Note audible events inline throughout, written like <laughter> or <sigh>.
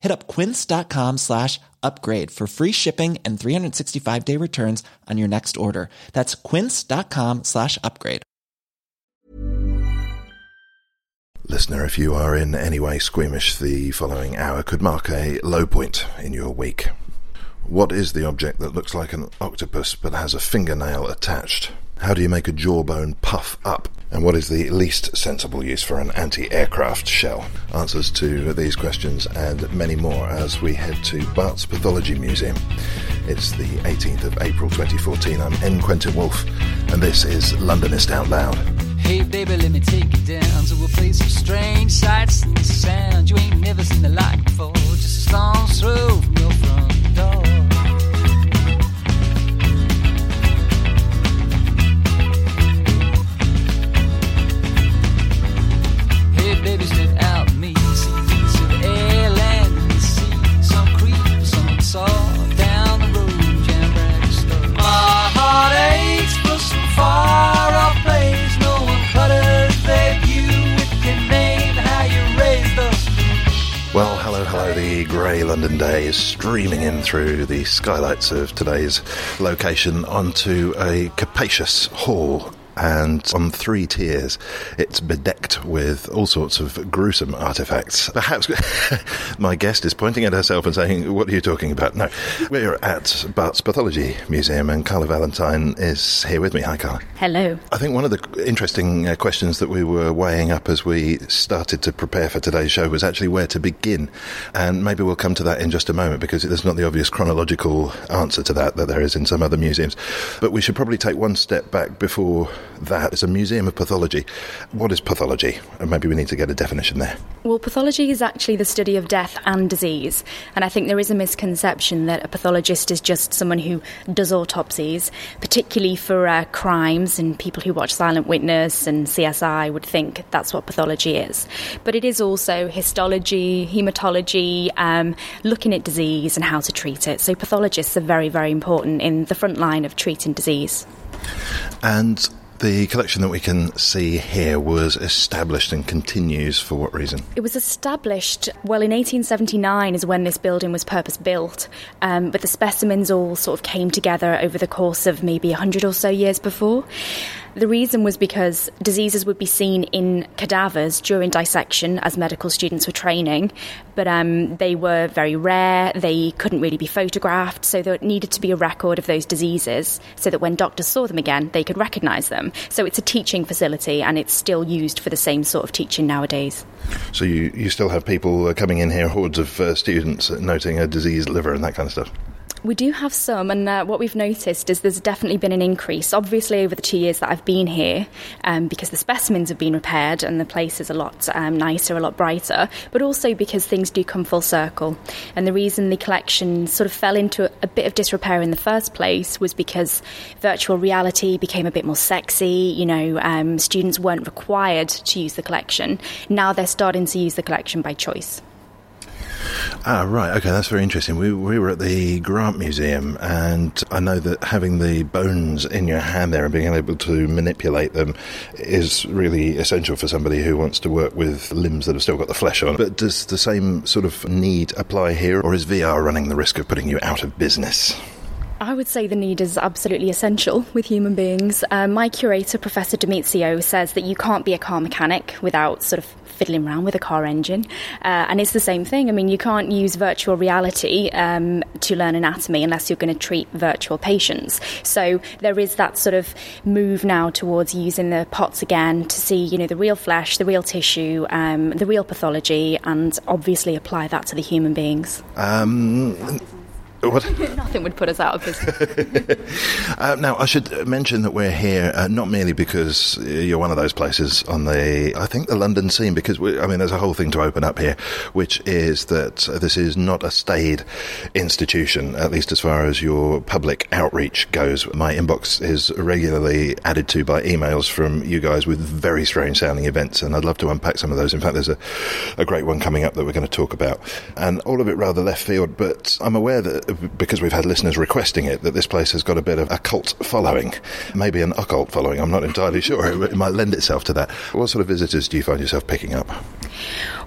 Hit up quince.com slash upgrade for free shipping and 365 day returns on your next order. That's quince.com slash upgrade. Listener, if you are in any way squeamish, the following hour could mark a low point in your week. What is the object that looks like an octopus but has a fingernail attached? How do you make a jawbone puff up? And what is the least sensible use for an anti aircraft shell? Answers to these questions and many more as we head to Bart's Pathology Museum. It's the 18th of April 2014. I'm N. Quentin Woolf, and this is Londonist Out Loud. Hey baby, let me take you down to a place of strange sights and sounds you ain't never seen the before. Just a stone's throw from your front door. London day is streaming in through the skylights of today's location onto a capacious hall. And on three tiers, it's bedecked with all sorts of gruesome artifacts. Perhaps <laughs> my guest is pointing at herself and saying, What are you talking about? No, we're at Bart's Pathology Museum, and Carla Valentine is here with me. Hi, Carla. Hello. I think one of the interesting uh, questions that we were weighing up as we started to prepare for today's show was actually where to begin. And maybe we'll come to that in just a moment because there's not the obvious chronological answer to that that there is in some other museums. But we should probably take one step back before that. It's a museum of pathology. What is pathology? And maybe we need to get a definition there. Well, pathology is actually the study of death and disease. And I think there is a misconception that a pathologist is just someone who does autopsies, particularly for uh, crimes, and people who watch Silent Witness and CSI would think that's what pathology is. But it is also histology, hematology, um, looking at disease and how to treat it. So pathologists are very, very important in the front line of treating disease. And the collection that we can see here was established and continues for what reason? It was established, well, in 1879 is when this building was purpose built, um, but the specimens all sort of came together over the course of maybe 100 or so years before. The reason was because diseases would be seen in cadavers during dissection as medical students were training, but um, they were very rare, they couldn't really be photographed, so there needed to be a record of those diseases so that when doctors saw them again, they could recognise them. So it's a teaching facility and it's still used for the same sort of teaching nowadays. So you, you still have people uh, coming in here, hordes of uh, students noting a diseased liver and that kind of stuff? We do have some, and uh, what we've noticed is there's definitely been an increase. Obviously, over the two years that I've been here, um, because the specimens have been repaired and the place is a lot um, nicer, a lot brighter, but also because things do come full circle. And the reason the collection sort of fell into a, bit of disrepair in the first place was because virtual reality became a bit more sexy. You know, um, students weren't required to use the collection. Now they're starting to use the collection by choice. Ah, right. Okay, that's very interesting. We, we were at the Grant Museum, and I know that having the bones in your hand there and being able to manipulate them is really essential for somebody who wants to work with limbs that have still got the flesh on. But does the same sort of need apply here, or is VR running the risk of putting you out of business? I would say the need is absolutely essential with human beings. Uh, my curator, Professor Domizio, says that you can't be a car mechanic without sort of fiddling around with a car engine. Uh, and it's the same thing. I mean, you can't use virtual reality um, to learn anatomy unless you're going to treat virtual patients. So there is that sort of move now towards using the POTS again to see, you know, the real flesh, the real tissue, um, the real pathology, and obviously apply that to the human beings. Um? <laughs> Nothing would put us out of business. <laughs> Uh, now, I should mention that we're here uh, not merely because you're one of those places on the, I think, the London scene, because, we, I mean, there's a whole thing to open up here, which is that this is not a staid institution, at least as far as your public outreach goes. My inbox is regularly added to by emails from you guys with very strange sounding events, and I'd love to unpack some of those. In fact, there's a, a great one coming up that we're going to talk about, and all of it rather left field, but I'm aware that because we've had listeners requesting it, that this place has got a bit of a cult following, maybe an occult following. I'm not entirely <laughs> sure. It might lend itself to that. What sort of visitors do you find yourself picking up?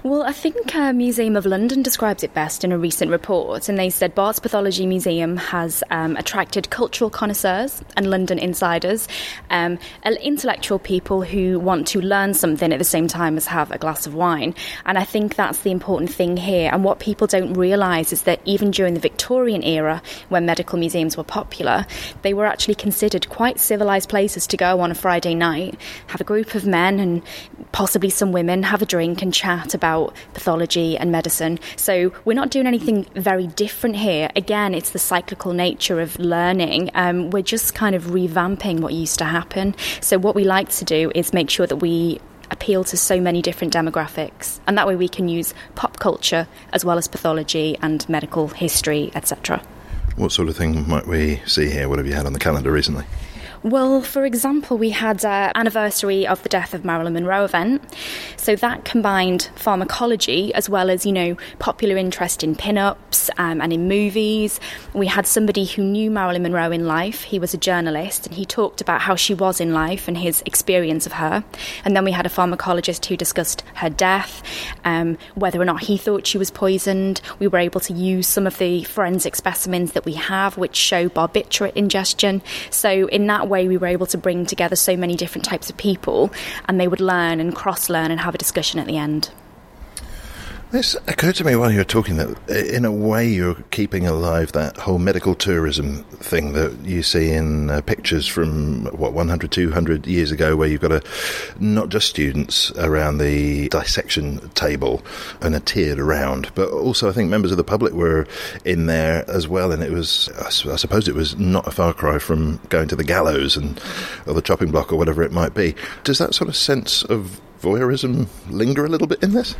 Well, I think uh, Museum of London describes it best in a recent report, and they said Bart's Pathology Museum has um, attracted cultural connoisseurs and London insiders, um, intellectual people who want to learn something at the same time as have a glass of wine. And I think that's the important thing here. And what people don't realise is that even during the Victorian era, when medical museums were popular, they were actually considered quite civilised places to go on a Friday night, have a group of men and possibly some women, have a drink and chat about pathology and medicine. So we're not doing anything very different here. Again, it's the cyclical nature of learning. Um, we're just kind of revamping what used to happen. So what we like to do is make sure that we appeal to so many different demographics and that way we can use pop culture as well as pathology and medical history etc What sort of thing might we see here? What have you had on the calendar recently? Well, for example, we had an anniversary of the death of Marilyn Monroe event. So that combined pharmacology as well as, you know, popular interest in pin-ups um, and in movies. We had somebody who knew Marilyn Monroe in life. He was a journalist and he talked about how she was in life and his experience of her. And then we had a pharmacologist who discussed her death, um, whether or not he thought she was poisoned. We were able to use some of the forensic specimens that we have which show barbiturate ingestion. So in that way, we were able to bring together so many different types of people, and they would learn and cross learn and have a discussion at the end. This occurred to me while you were talking that, in a way, you're keeping alive that whole medical tourism thing that you see in uh, pictures from what 100, 200 years ago, where you've got a not just students around the dissection table and a tiered around, but also I think members of the public were in there as well, and it was I suppose it was not a far cry from going to the gallows and or the chopping block or whatever it might be. Does that sort of sense of voyeurism linger a little bit in this?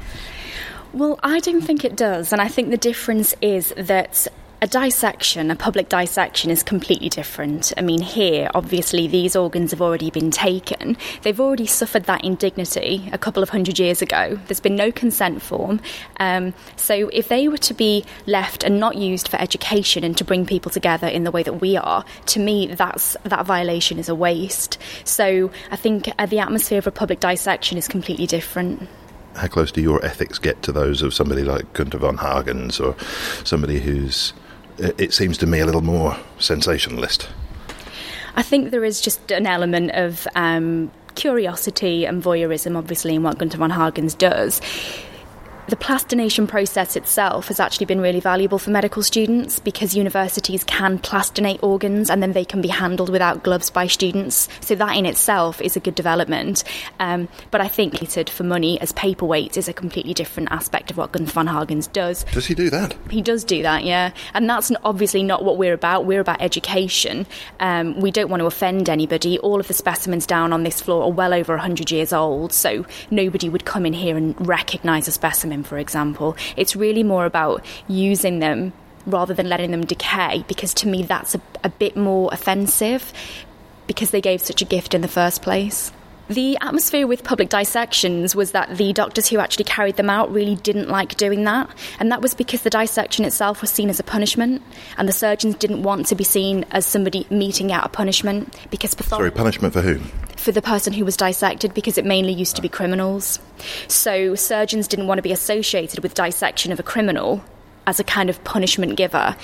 Well, I don't think it does. And I think the difference is that a dissection, a public dissection, is completely different. I mean, here, obviously, these organs have already been taken. They've already suffered that indignity a couple of hundred years ago. There's been no consent form. Um, so, if they were to be left and not used for education and to bring people together in the way that we are, to me, that's that violation is a waste. So, I think uh, the atmosphere of a public dissection is completely different how close do your ethics get to those of somebody like Gunther von Hagens or somebody who's, it seems to me, a little more sensationalist? I think there is just an element of um, curiosity and voyeurism, obviously, in what Gunther von Hagens does the plastination process itself has actually been really valuable for medical students because universities can plastinate organs and then they can be handled without gloves by students. So that in itself is a good development. Um, but I think for money as paperweight is a completely different aspect of what Gunther von Hagens does. Does he do that? He does do that, yeah. And that's obviously not what we're about. We're about education. Um, we don't want to offend anybody. All of the specimens down on this floor are well over 100 years old, so nobody would come in here and recognise a specimen for example. It's really more about using them rather than letting them decay, because to me that's a, a bit more offensive because they gave such a gift in the first place. The atmosphere with public dissections was that the doctors who actually carried them out really didn't like doing that, and that was because the dissection itself was seen as a punishment, and the surgeons didn't want to be seen as somebody meting out a punishment because pathology. Sorry, punishment for whom? For the person who was dissected, because it mainly used to be criminals. So surgeons didn't want to be associated with dissection of a criminal as a kind of punishment giver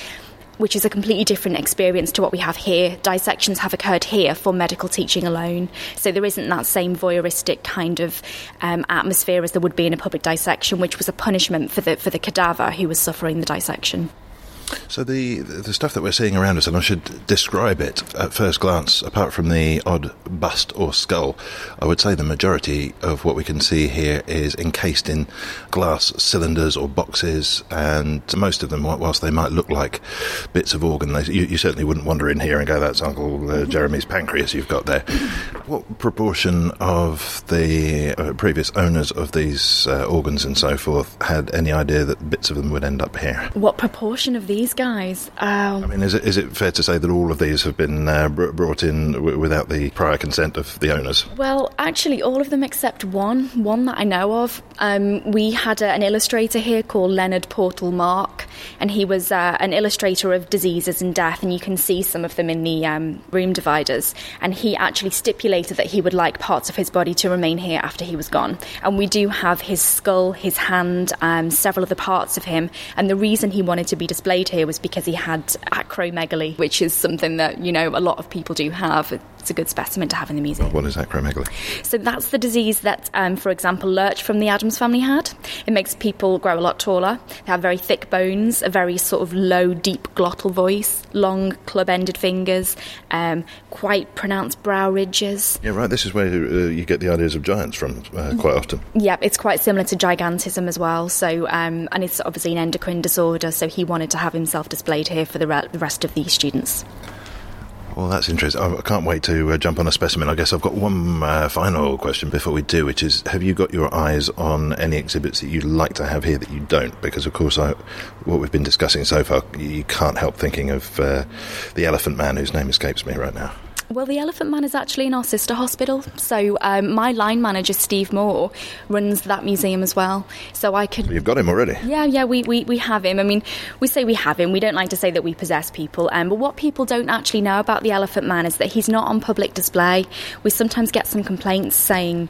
which is a completely different experience to what we have here. Dissections have occurred here for medical teaching alone, so there isn't that same voyeuristic kind of um, atmosphere as there would be in a public dissection, which was a punishment for the for the cadaver who was suffering the dissection. So the the stuff that we're seeing around us, and I should describe it at first glance, apart from the odd bust or skull, I would say the majority of what we can see here is encased in glass cylinders or boxes, and most of them, whilst they might look like bits of organ, they, you, you certainly wouldn't wander in here and go, "That's Uncle uh, Jeremy's pancreas you've got there." What proportion of the uh, previous owners of these uh, organs and so forth had any idea that bits of them would end up here? What proportion of these guys? Um, I mean, is it, is it fair to say that all of these have been uh, br- brought in w- without the prior consent of the owners? Well, actually, all of them except one, one that I know of. Um, we had a, an illustrator here called Leonard Portal Mark, and he was uh, an illustrator of diseases and death, and you can see some of them in the um, room dividers. And he actually stipulated that he would like parts of his body to remain here after he was gone. And we do have his skull, his hand, um, several other parts of him. And the reason he wanted to be displayed here was because he had acromegaly, which is something that, you know, a lot of people do have. It's a good specimen to have in the museum. What is acromegaly? So that's the disease that, um, for example, Lurch from the Addams family had. It makes people grow a lot taller. They have very thick bones, a very sort of low, deep glottal voice, long club-ended fingers, um, quite pronounced brow ridges. Yeah, right. This is where uh, you get the ideas of giants from uh, quite often. Yeah, it's quite similar to gigantism as well. So, um, and it's obviously an endocrine disorder. So he wanted to have himself displayed here for the, re- the rest of the students. Well, that's interesting. I can't wait to uh, jump on a specimen. I guess I've got one uh, final question before we do, which is: Have you got your eyes on any exhibits that you'd like to have here that you don't? Because, of course, I, what we've been discussing so far, you can't help thinking of uh, the Elephant Man, whose name escapes me right now. Well, the Elephant Man is actually in our sister hospital. So um, my line manager, Steve Moore, runs that museum as well. So I could. You've got him already. Yeah, yeah, we, we, we have him. I mean, we say we have him. We don't like to say that we possess people. Um, but what people don't actually know about the Elephant Man is that he's not on public display. We sometimes get some complaints saying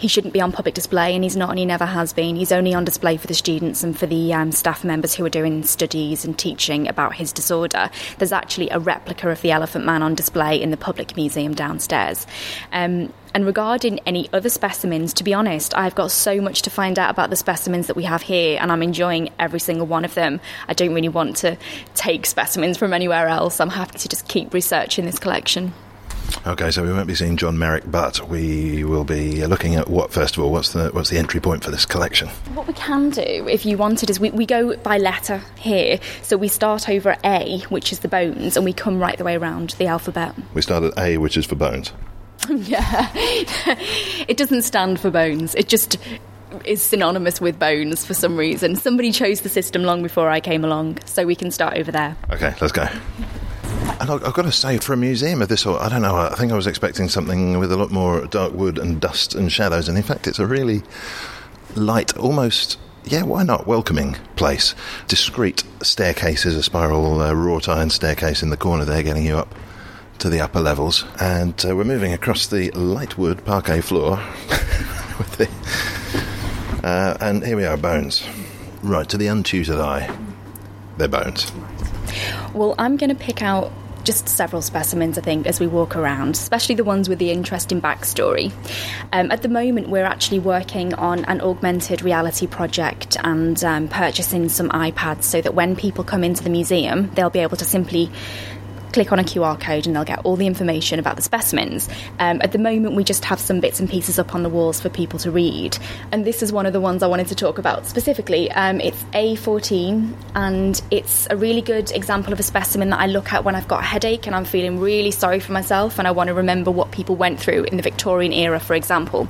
he shouldn't be on public display, and he's not, and he never has been. He's only on display for the students and for the um, staff members who are doing studies and teaching about his disorder. There's actually a replica of the Elephant Man on display in the public museum downstairs. Um, and regarding any other specimens, to be honest, I've got so much to find out about the specimens that we have here, and I'm enjoying every single one of them. I don't really want to take specimens from anywhere else. I'm happy to just keep researching this collection. Okay, so we won't be seeing John Merrick, but we will be looking at what first of all. What's the what's the entry point for this collection? What we can do, if you wanted, is we, we go by letter here. So we start over at A, which is the bones, and we come right the way around the alphabet. We start at A, which is for bones. <laughs> yeah, it doesn't stand for bones. It just is synonymous with bones for some reason. Somebody chose the system long before I came along, so we can start over there. Okay, let's go. And I've got to say, for a museum of this sort, I don't know, I think I was expecting something with a lot more dark wood and dust and shadows, and in fact, it's a really light, almost, yeah, why not, welcoming place. Discreet staircases, a spiral uh, wrought iron staircase in the corner there, getting you up to the upper levels, and uh, we're moving across the light wood parquet floor <laughs> the. Uh, and here we are, bones. Right, to the untutored eye, they're bones. Well, I'm going to pick out just several specimens, I think, as we walk around, especially the ones with the interesting backstory. Um, at the moment, we're actually working on an augmented reality project and um, purchasing some iPads so that when people come into the museum, they'll be able to simply click on a QR code and they'll get all the information about the specimens. Um, at the moment, we just have some bits and pieces up on the walls for people to read. And this is one of the ones I wanted to talk about specifically. Um, it's A14 and it's a really good example of a specimen that I look at when I've got a headache and I'm feeling really sorry for myself and I want to remember what people went through in the Victorian era, for example.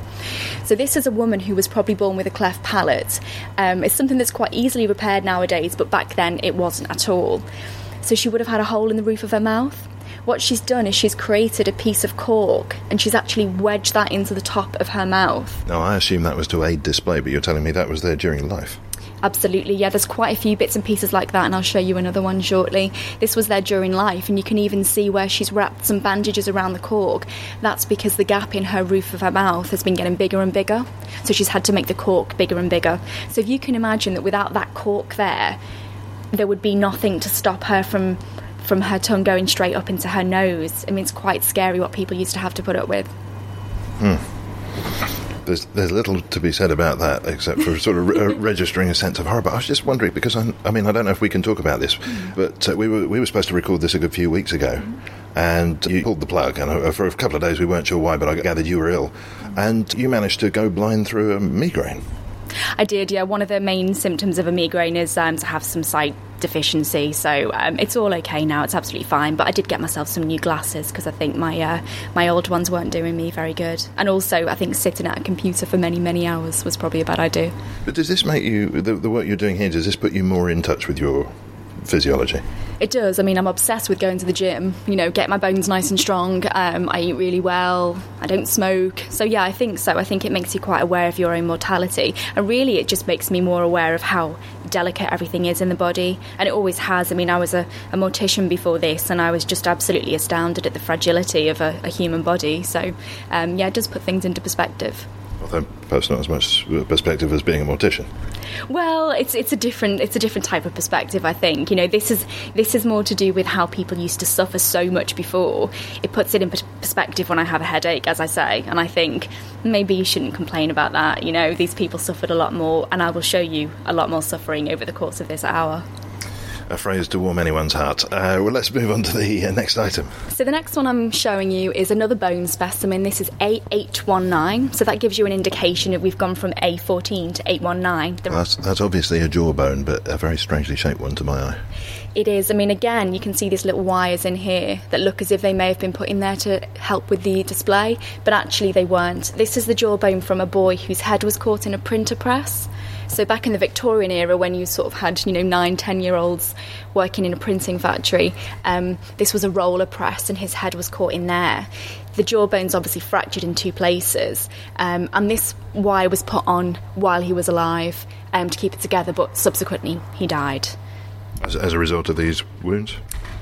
So, this is a woman who was probably born with a cleft palate. Um, it's something that's quite easily repaired nowadays, but back then it wasn't at all so she would have had a hole in the roof of her mouth. What she's done is she's created a piece of cork and she's actually wedged that into the top of her mouth. Now, I assume that was to aid display, but you're telling me that was there during life. Absolutely, yeah, there's quite a few bits and pieces like that, and I'll show you another one shortly. This was there during life, and you can even see where she's wrapped some bandages around the cork. That's because the gap in her roof of her mouth has been getting bigger and bigger, so she's had to make the cork bigger and bigger. So if you can imagine that without that cork there, there would be nothing to stop her from from her tongue going straight up into her nose. I mean, it's quite scary what people used to have to put up with. Hmm. There's, there's little to be said about that except for sort of re- uh, <laughs> registering a sense of horror. But I was just wondering because I'm, I mean I don't know if we can talk about this, but uh, we were we were supposed to record this a good few weeks ago, and you pulled the plug. And uh, for a couple of days we weren't sure why, but I gathered you were ill, and you managed to go blind through a migraine. I did, yeah. One of the main symptoms of a migraine is um, to have some sight deficiency. So um, it's all okay now. It's absolutely fine. But I did get myself some new glasses because I think my uh, my old ones weren't doing me very good. And also, I think sitting at a computer for many many hours was probably a bad idea. But does this make you the, the work you're doing here? Does this put you more in touch with your physiology? It does. I mean, I'm obsessed with going to the gym. You know, get my bones nice and strong. Um, I eat really well. I don't smoke. So yeah, I think so. I think it makes you quite aware of your own mortality, and really, it just makes me more aware of how delicate everything is in the body, and it always has. I mean, I was a, a mortician before this, and I was just absolutely astounded at the fragility of a, a human body. So um, yeah, it does put things into perspective. Although perhaps not as much perspective as being a mortician. Well, it's it's a different it's a different type of perspective. I think you know this is this is more to do with how people used to suffer so much before. It puts it in perspective when I have a headache, as I say, and I think maybe you shouldn't complain about that. You know, these people suffered a lot more, and I will show you a lot more suffering over the course of this hour. A phrase to warm anyone's heart. Uh, well, let's move on to the uh, next item. So the next one I'm showing you is another bone specimen. This is A819. So that gives you an indication that we've gone from A14 to 819. The- That's, that's obviously a jawbone, but a very strangely shaped one to my eye. It is. I mean, again, you can see these little wires in here that look as if they may have been put in there to help with the display, but actually they weren't. This is the jawbone from a boy whose head was caught in a printer press. So back in the Victorian era, when you sort of had, you know, nine, ten-year-olds working in a printing factory, um, this was a roller press, and his head was caught in there. The jawbone's obviously fractured in two places, um, and this wire was put on while he was alive um, to keep it together, but subsequently he died. As, as a result of these wounds?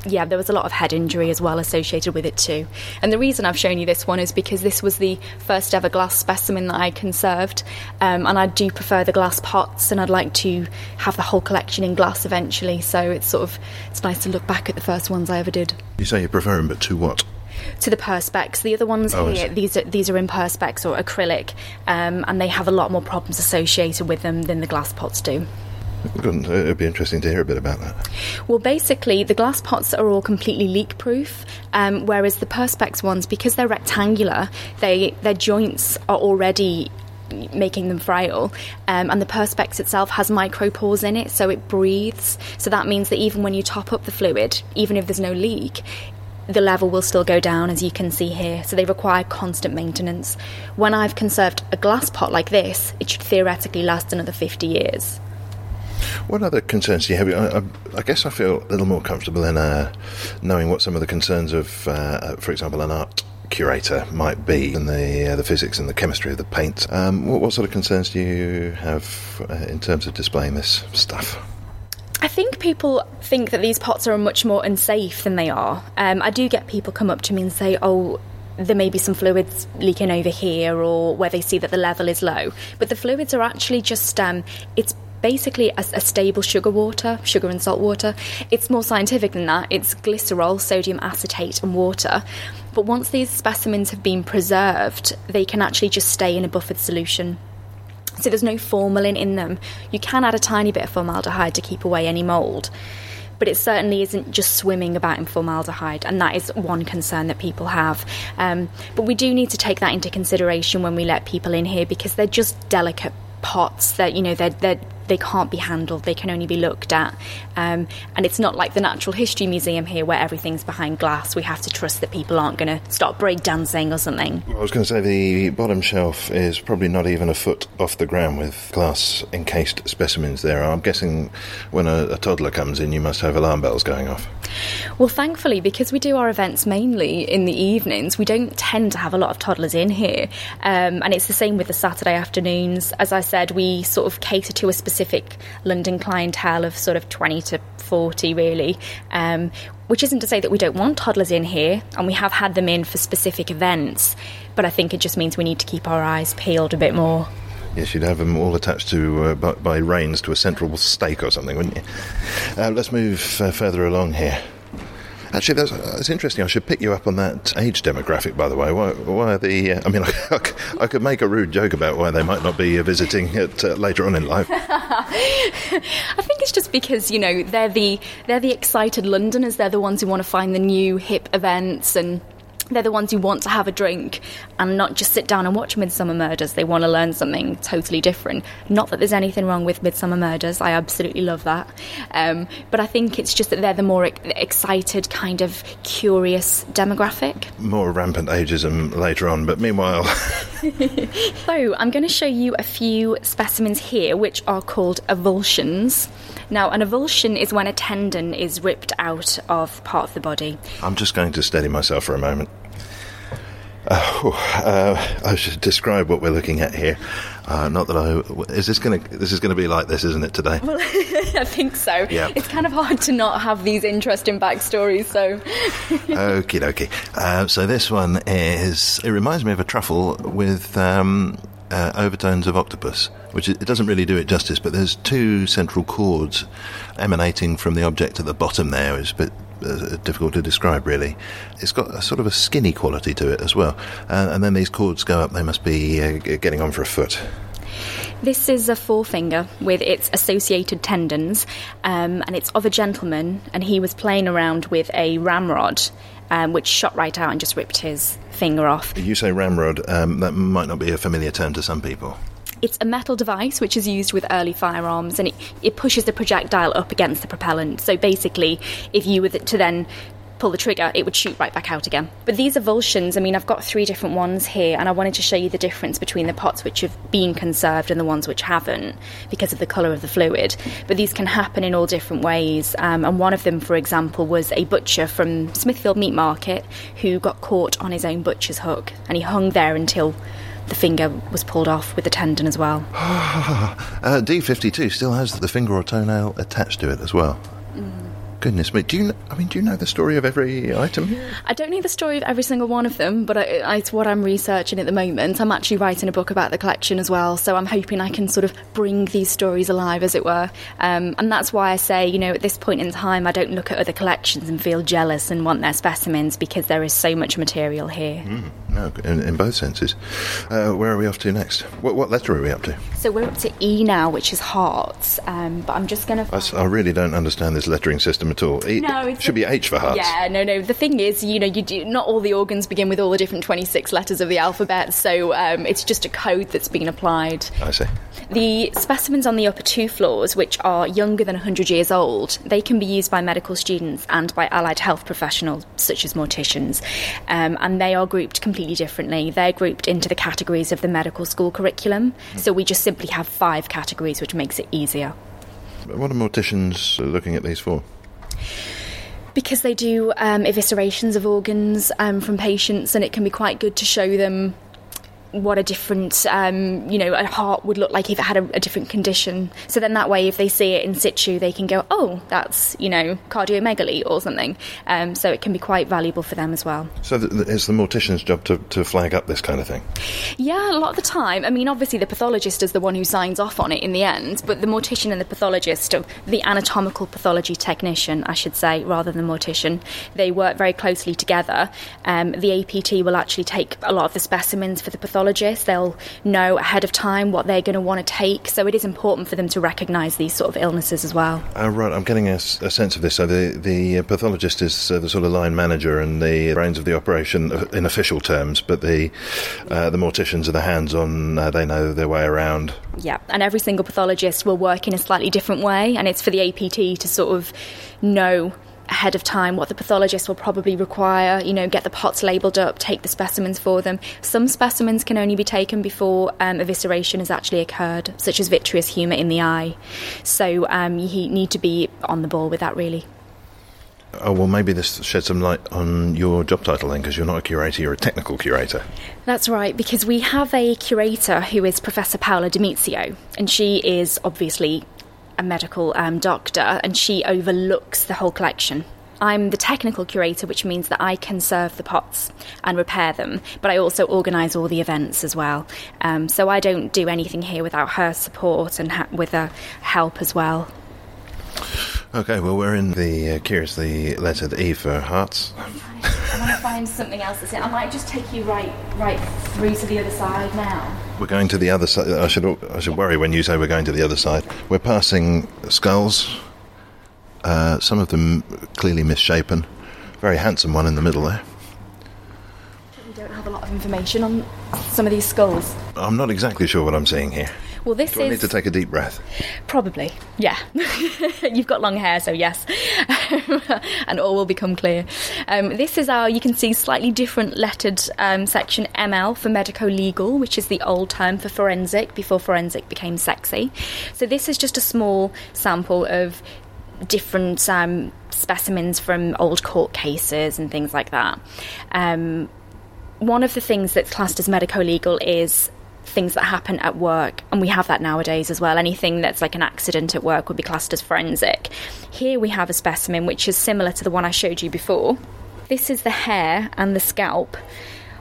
Yeah, there was a lot of head injury as well associated with it too. And the reason I've shown you this one is because this was the first ever glass specimen that I conserved, um, and I do prefer the glass pots, and I'd like to have the whole collection in glass eventually. So it's sort of it's nice to look back at the first ones I ever did. You say you prefer them, but to what? To the perspex, the other ones Oh, here, these are these are in perspex or acrylic, um, and they have a lot more problems associated with them than the glass pots do. Good. It'd be interesting to hear a bit about that. Well, basically, the glass pots are all completely leak proof, um, whereas the Perspex ones, because they're rectangular, they their joints are already making them frail um, and the perspex itself has micropores in it so it breathes so that means that even when you top up the fluid even if there's no leak the level will still go down as you can see here so they require constant maintenance when i've conserved a glass pot like this it should theoretically last another 50 years What other concerns do you have? I, I, I guess I feel a little more comfortable in uh, knowing what some of the concerns of, uh, for example, an art curator might be, and the uh, the physics and the chemistry of the paint. Um, what, what sort of concerns do you have uh, in terms of displaying this stuff? I think people think that these pots are much more unsafe than they are. Um, I do get people come up to me and say, oh, there may be some fluids leaking over here, or where they see that the level is low. But the fluids are actually just, um, it's basically a, a stable sugar water, sugar and salt water. It's more scientific than that. It's glycerol, sodium acetate, and water. But once these specimens have been preserved, they can actually just stay in a buffered solution. So there's no formalin in them. You can add a tiny bit of formaldehyde to keep away any mould, but it certainly isn't just swimming about in formaldehyde, and that is one concern that people have. Um, but we do need to take that into consideration when we let people in here because they're just delicate pots that you know they're, they're they can't be handled they can only be looked at um, and it's not like the natural history museum here where everything's behind glass we have to trust that people aren't going to stop breakdancing or something I was going to say the bottom shelf is probably not even a foot off the ground with glass encased specimens there. I'm guessing when a, a toddler comes in, you must have alarm bells going off. Well, thankfully, because we do our events mainly in the evenings, we don't tend to have a lot of toddlers in here. Um, and it's the same with the Saturday afternoons. As I said, we sort of cater to a specific London clientele of sort of 20 to 40, really. Um, which isn't to say that we don't want toddlers in here, and we have had them in for specific events, but I think it just means we need to keep our eyes peeled a bit more. Yes, you'd have them all attached to uh, by, by reins to a central stake or something, wouldn't you? Uh, let's move uh, further along here. Actually, that's, that's interesting. I should pick you up on that age demographic, by the way. Why, why are the? Uh, I mean, <laughs> I, I could make a rude joke about why they might not be uh, visiting it uh, later on in life. <laughs> I think it's just because you know they're the they're the excited Londoners. They're the ones who want to find the new hip events and. They're the ones who want to have a drink and not just sit down and watch Midsomer Murders. They want to learn something totally different. Not that there's anything wrong with Midsomer Murders. I absolutely love that. Um, but I think it's just that they're the more excited, kind of curious demographic. More rampant ageism later on, but meanwhile, <laughs> So, I'm going to show you a few specimens here which are called avulsions. Now, an avulsion is when a tendon is ripped out of part of the body. I'm just going to steady myself for a moment. Uh, uh, I should describe what we're looking at here. Uh, not that I is this going to this is going to be like this, isn't it today? Well, <laughs> I think so. Yeah. It's kind of hard to not have these interesting backstories, so. <laughs> Okie dokie. Uh, so this one is. It reminds me of a truffle with um, uh, overtones of octopus, which it, doesn't really do it justice. But there's two central chords emanating from the object at the bottom. There is, but. Uh, difficult to describe, really. It's got a sort of a skinny quality to it as well, uh, and then these chords go up. They must be uh, getting on for a foot. This is a forefinger with its associated tendons, um, and it's of a gentleman, and he was playing around with a ramrod, um, which shot right out and just ripped his finger off. You say ramrod. Um, that might not be a familiar term to some people. It's a metal device which is used with early firearms and it, it pushes the projectile up against the propellant. So basically, if you were to then pull the trigger, it would shoot right back out again. But these avulsions, I mean, I've got three different ones here, and I wanted to show you the difference between the pots which have been conserved and the ones which haven't because of the colour of the fluid. But these can happen in all different ways. Um, and one of them, for example, was a butcher from Smithfield Meat Market who got caught on his own butcher's hook, and he hung there until the finger was pulled off with the tendon as well. <sighs> Uh, D52 still has the finger or toenail attached to it as well. Goodness me! Do you? Know, I mean, do you know the story of every item? I don't know the story of every single one of them, but I, I, it's what I'm researching at the moment. I'm actually writing a book about the collection as well, so I'm hoping I can sort of bring these stories alive, as it were. Um, and that's why I say, you know, at this point in time, I don't look at other collections and feel jealous and want their specimens because there is so much material here. No, in, in both senses. Uh, where are we off to next? What, what letter are we up to? So we're up to E now, which is hearts. Um, but I'm just going to. I really don't understand this lettering system at all. E, No, it's should be H for hearts. Yeah, no, no. The thing is, you know, you do not all the organs begin with all the different 26 letters of the alphabet, so um, it's just a code that's been applied. I see. The specimens on the upper two floors, which are younger than 100 years old, they can be used by medical students and by allied health professionals, such as morticians, um, and they are grouped completely differently. They're grouped into the categories of the medical school curriculum, so we just simply have five categories, which makes it easier. What are morticians looking at these for? because they do um, eviscerations of organs um, from patients, and it can be quite good to show them what a different, um, you know, a heart would look like if it had a, a different condition. So then that way, if they see it in situ, they can go, oh, that's, you know, cardiomegaly or something. Um, so it can be quite valuable for them as well. So th- it's the mortician's job to, to flag up this kind of thing. Yeah, a lot of the time. I mean, obviously, the pathologist is the one who signs off on it in the end, but the mortician and the pathologist, or the anatomical pathology technician, I should say, rather than mortician, they work very closely together. Um, the APT will actually take a lot of the specimens for the pathologist. They'll know ahead of time what they're going to want to take, so it is important for them to recognise these sort of illnesses as well. Oh, right, I'm getting a sense of this. So the, the pathologist is uh, the sort of line manager and the brains of the operation uh, in official terms, but the uh, the morticians are the hands-on. Uh, they know their way around. Yeah, and every single pathologist will work in a slightly different way, and it's for the APT to sort of know ahead of time what the pathologist will probably require. You know, get the pots labelled up, take the specimens for them. Some specimens can only be taken before um, evisceration has actually occurred, such as vitreous humour in the eye. So um, you need to be on the ball with that, really. Oh well, maybe this sheds some light on your job title then, because you're not a curator, you're a technical curator. That's right, because we have a curator who is Professor Paola Domizio, and she is obviously a medical um, doctor, and she overlooks the whole collection. I'm the technical curator, which means that I can serve the pots and repair them, but I also organise all the events as well. Um, so I don't do anything here without her support and ha- with her help as well. Okay, well, we're in the uh, curiously lettered E for hearts. I want to find something else that's it. I might just take you right, right through to the other side now. We're going to the other side. I should I should worry when you say we're going to the other side. We're passing skulls. Uh, some of them clearly misshapen. Very handsome one in the middle there. We don't have a lot of information on some of these skulls. I'm not exactly sure what I'm seeing here. Well, this Do I is need to take a deep breath? probably yeah. <laughs> You've got long hair, so yes, <laughs> and all will become clear. Um, this is our you can see slightly different lettered um, section ML for medico-legal, which is the old term for forensic before forensic became sexy. So this is just a small sample of different um, specimens from old court cases and things like that. Um, one of the things that's classed as medico legal is things that happen at work, and we have that nowadays as well. Anything that's like an accident at work would be classed as forensic. Here we have a specimen which is similar to the one I showed you before. This is the hair and the scalp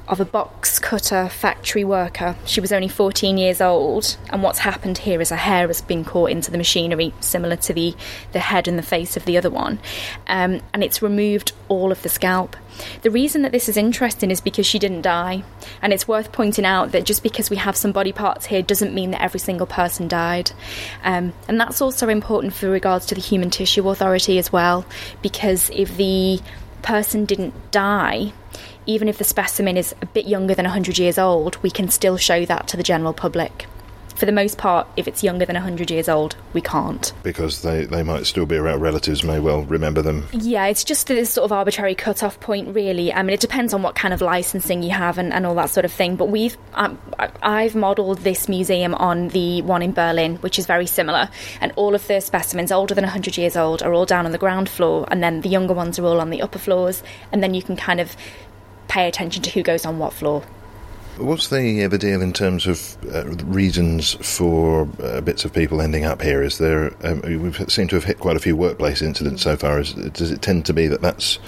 of a box cutter factory worker. She was only 14 years old, and what's happened here is her hair has been caught into the machinery, similar to the, the head and the face of the other one, um, and it's removed all of the scalp. The reason that this is interesting is because she didn't die, and it's worth pointing out that just because we have some body parts here doesn't mean that every single person died. Um, and that's also important for regards to the Human Tissue Authority as well, because if the person didn't die, even if the specimen is a bit younger than 100 years old, we can still show that to the general public. For the most part, if it's younger than 100 years old, we can't. Because they, they might still be around. Relatives may well remember them. Yeah, it's just this sort of arbitrary cut-off point, really. I mean, it depends on what kind of licensing you have and, and all that sort of thing. But we've, um, I've modelled this museum on the one in Berlin, which is very similar. And all of the specimens older than 100 years old are all down on the ground floor, and then the younger ones are all on the upper floors. And then you can kind of pay attention to who goes on what floor. What's the deal in terms of uh, reasons for uh, bits of people ending up here? Is there um, we've seemed to have hit quite a few workplace incidents so far. Is, does it tend to be that that's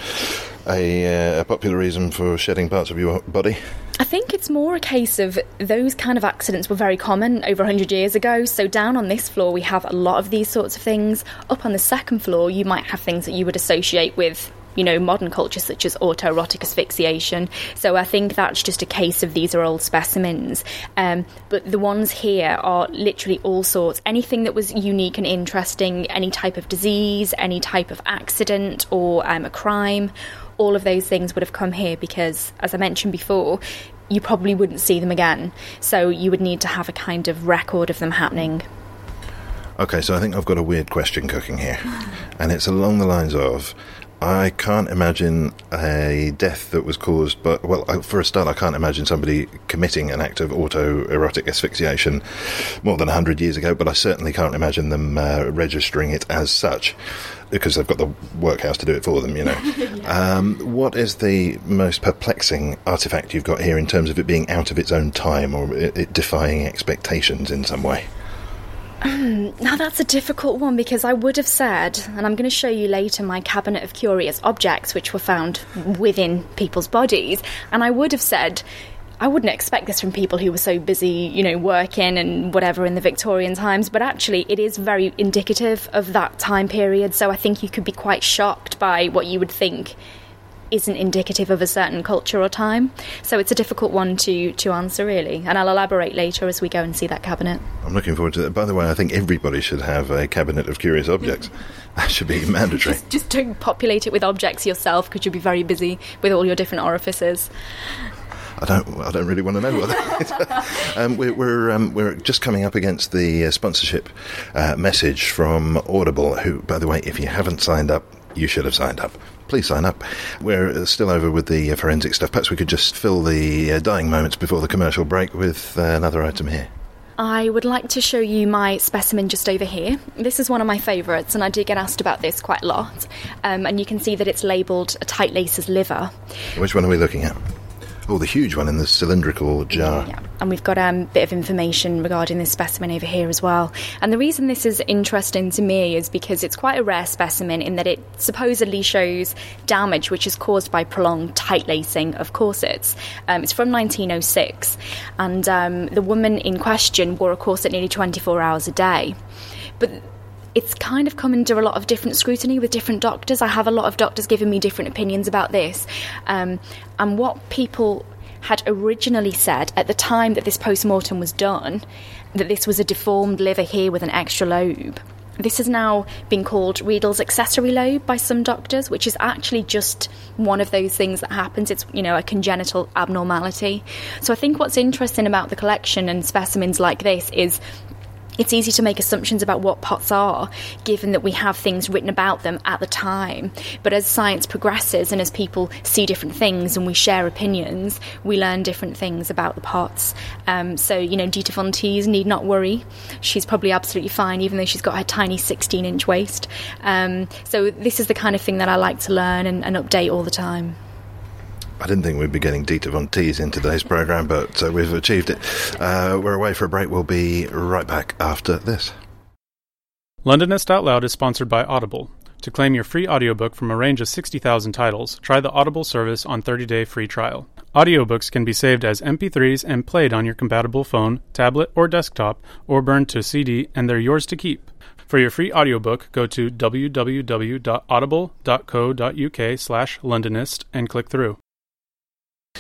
a, uh, a popular reason for shedding parts of your body? I think it's more a case of those kind of accidents were very common over 100 years ago. So, down on this floor, we have a lot of these sorts of things. Up on the second floor, you might have things that you would associate with. You know, modern culture such as autoerotic asphyxiation. So I think that's just a case of these are old specimens. Um, but the ones here are literally all sorts. Anything that was unique and interesting, any type of disease, any type of accident, or um, a crime, all of those things would have come here because, as I mentioned before, you probably wouldn't see them again. So you would need to have a kind of record of them happening. Okay, so I think I've got a weird question cooking here, and it's along the lines of. I can't imagine a death that was caused by. Well, I- for a start, I can't imagine somebody committing an act of autoerotic asphyxiation more than 100 years ago, but I certainly can't imagine them uh, registering it as such because they've got the workhouse to do it for them, you know. <laughs> um, what is the most perplexing artifact you've got here in terms of it being out of its own time or it, it defying expectations in some way? Um, now that's a difficult one because I would have said, and I'm going to show you later my cabinet of curious objects which were found within people's bodies, and I would have said. I wouldn't expect this from people who were so busy, you know, working and whatever in the Victorian times, but actually it is very indicative of that time period. So I think you could be quite shocked by what you would think isn't indicative of a certain culture or time. So it's a difficult one to to answer really, and I'll elaborate later as we go and see that cabinet. I'm looking forward to that. By the way, I think everybody should have a cabinet of curious objects. <laughs> That should be mandatory. Just don't populate it with objects yourself because you'll be very busy with all your different orifices. I don't. I don't really want to know what that is. <laughs> um, we're we're, um, we're just coming up against the uh, sponsorship uh, message from Audible. Who, by the way, if you haven't signed up, you should have signed up. Please sign up. We're uh, still over with the uh, forensic stuff. Perhaps we could just fill the uh, dying moments before the commercial break with another item here. I would like to show you my specimen just over here. This is one of my favourites, and I do get asked about this quite a lot. Um, and you can see that it's labelled a tight laces liver. Which one are we looking at? Oh, the huge one in the cylindrical jar. Yeah, and we've got a um, bit of information regarding this specimen over here as well. And the reason this is interesting to me is because it's quite a rare specimen in that it supposedly shows damage which is caused by prolonged tight lacing of corsets. Um, it's from 1906, and um, the woman in question wore a corset nearly 24 hours a day. But it's kind of come under a lot of different scrutiny with different doctors. I have a lot of doctors giving me different opinions about this. Um, and what people had originally said at the time that this post mortem was done that this was a deformed liver here with an extra lobe. This has now been called Riedel's accessory lobe by some doctors, which is actually just one of those things that happens. It's, you know, a congenital abnormality. So I think what's interesting about the collection and specimens like this is it's easy to make assumptions about what pots are, given that we have things written about them at the time. But as science progresses and as people see different things and we share opinions, we learn different things about the pots. Um, so, you know, Dita Von Teese need not worry. She's probably absolutely fine, even though she's got her tiny 16 inch waist. Um, so, this is the kind of thing that I like to learn and, and update all the time. I didn't think we'd be getting Dita Von Teese in today's programme, but uh, we've achieved it. Uh, we're away for a break. We'll be right back after this. Londonist Out Loud is sponsored by Audible. To claim your free audiobook from a range of 60,000 titles, try the Audible service on 30-day free trial. Audiobooks can be saved as MP3s and played on your compatible phone, tablet, or desktop, or burned to CD, and they're yours to keep. For your free audiobook, go to www.audible.co.uk slash Londonist and click through.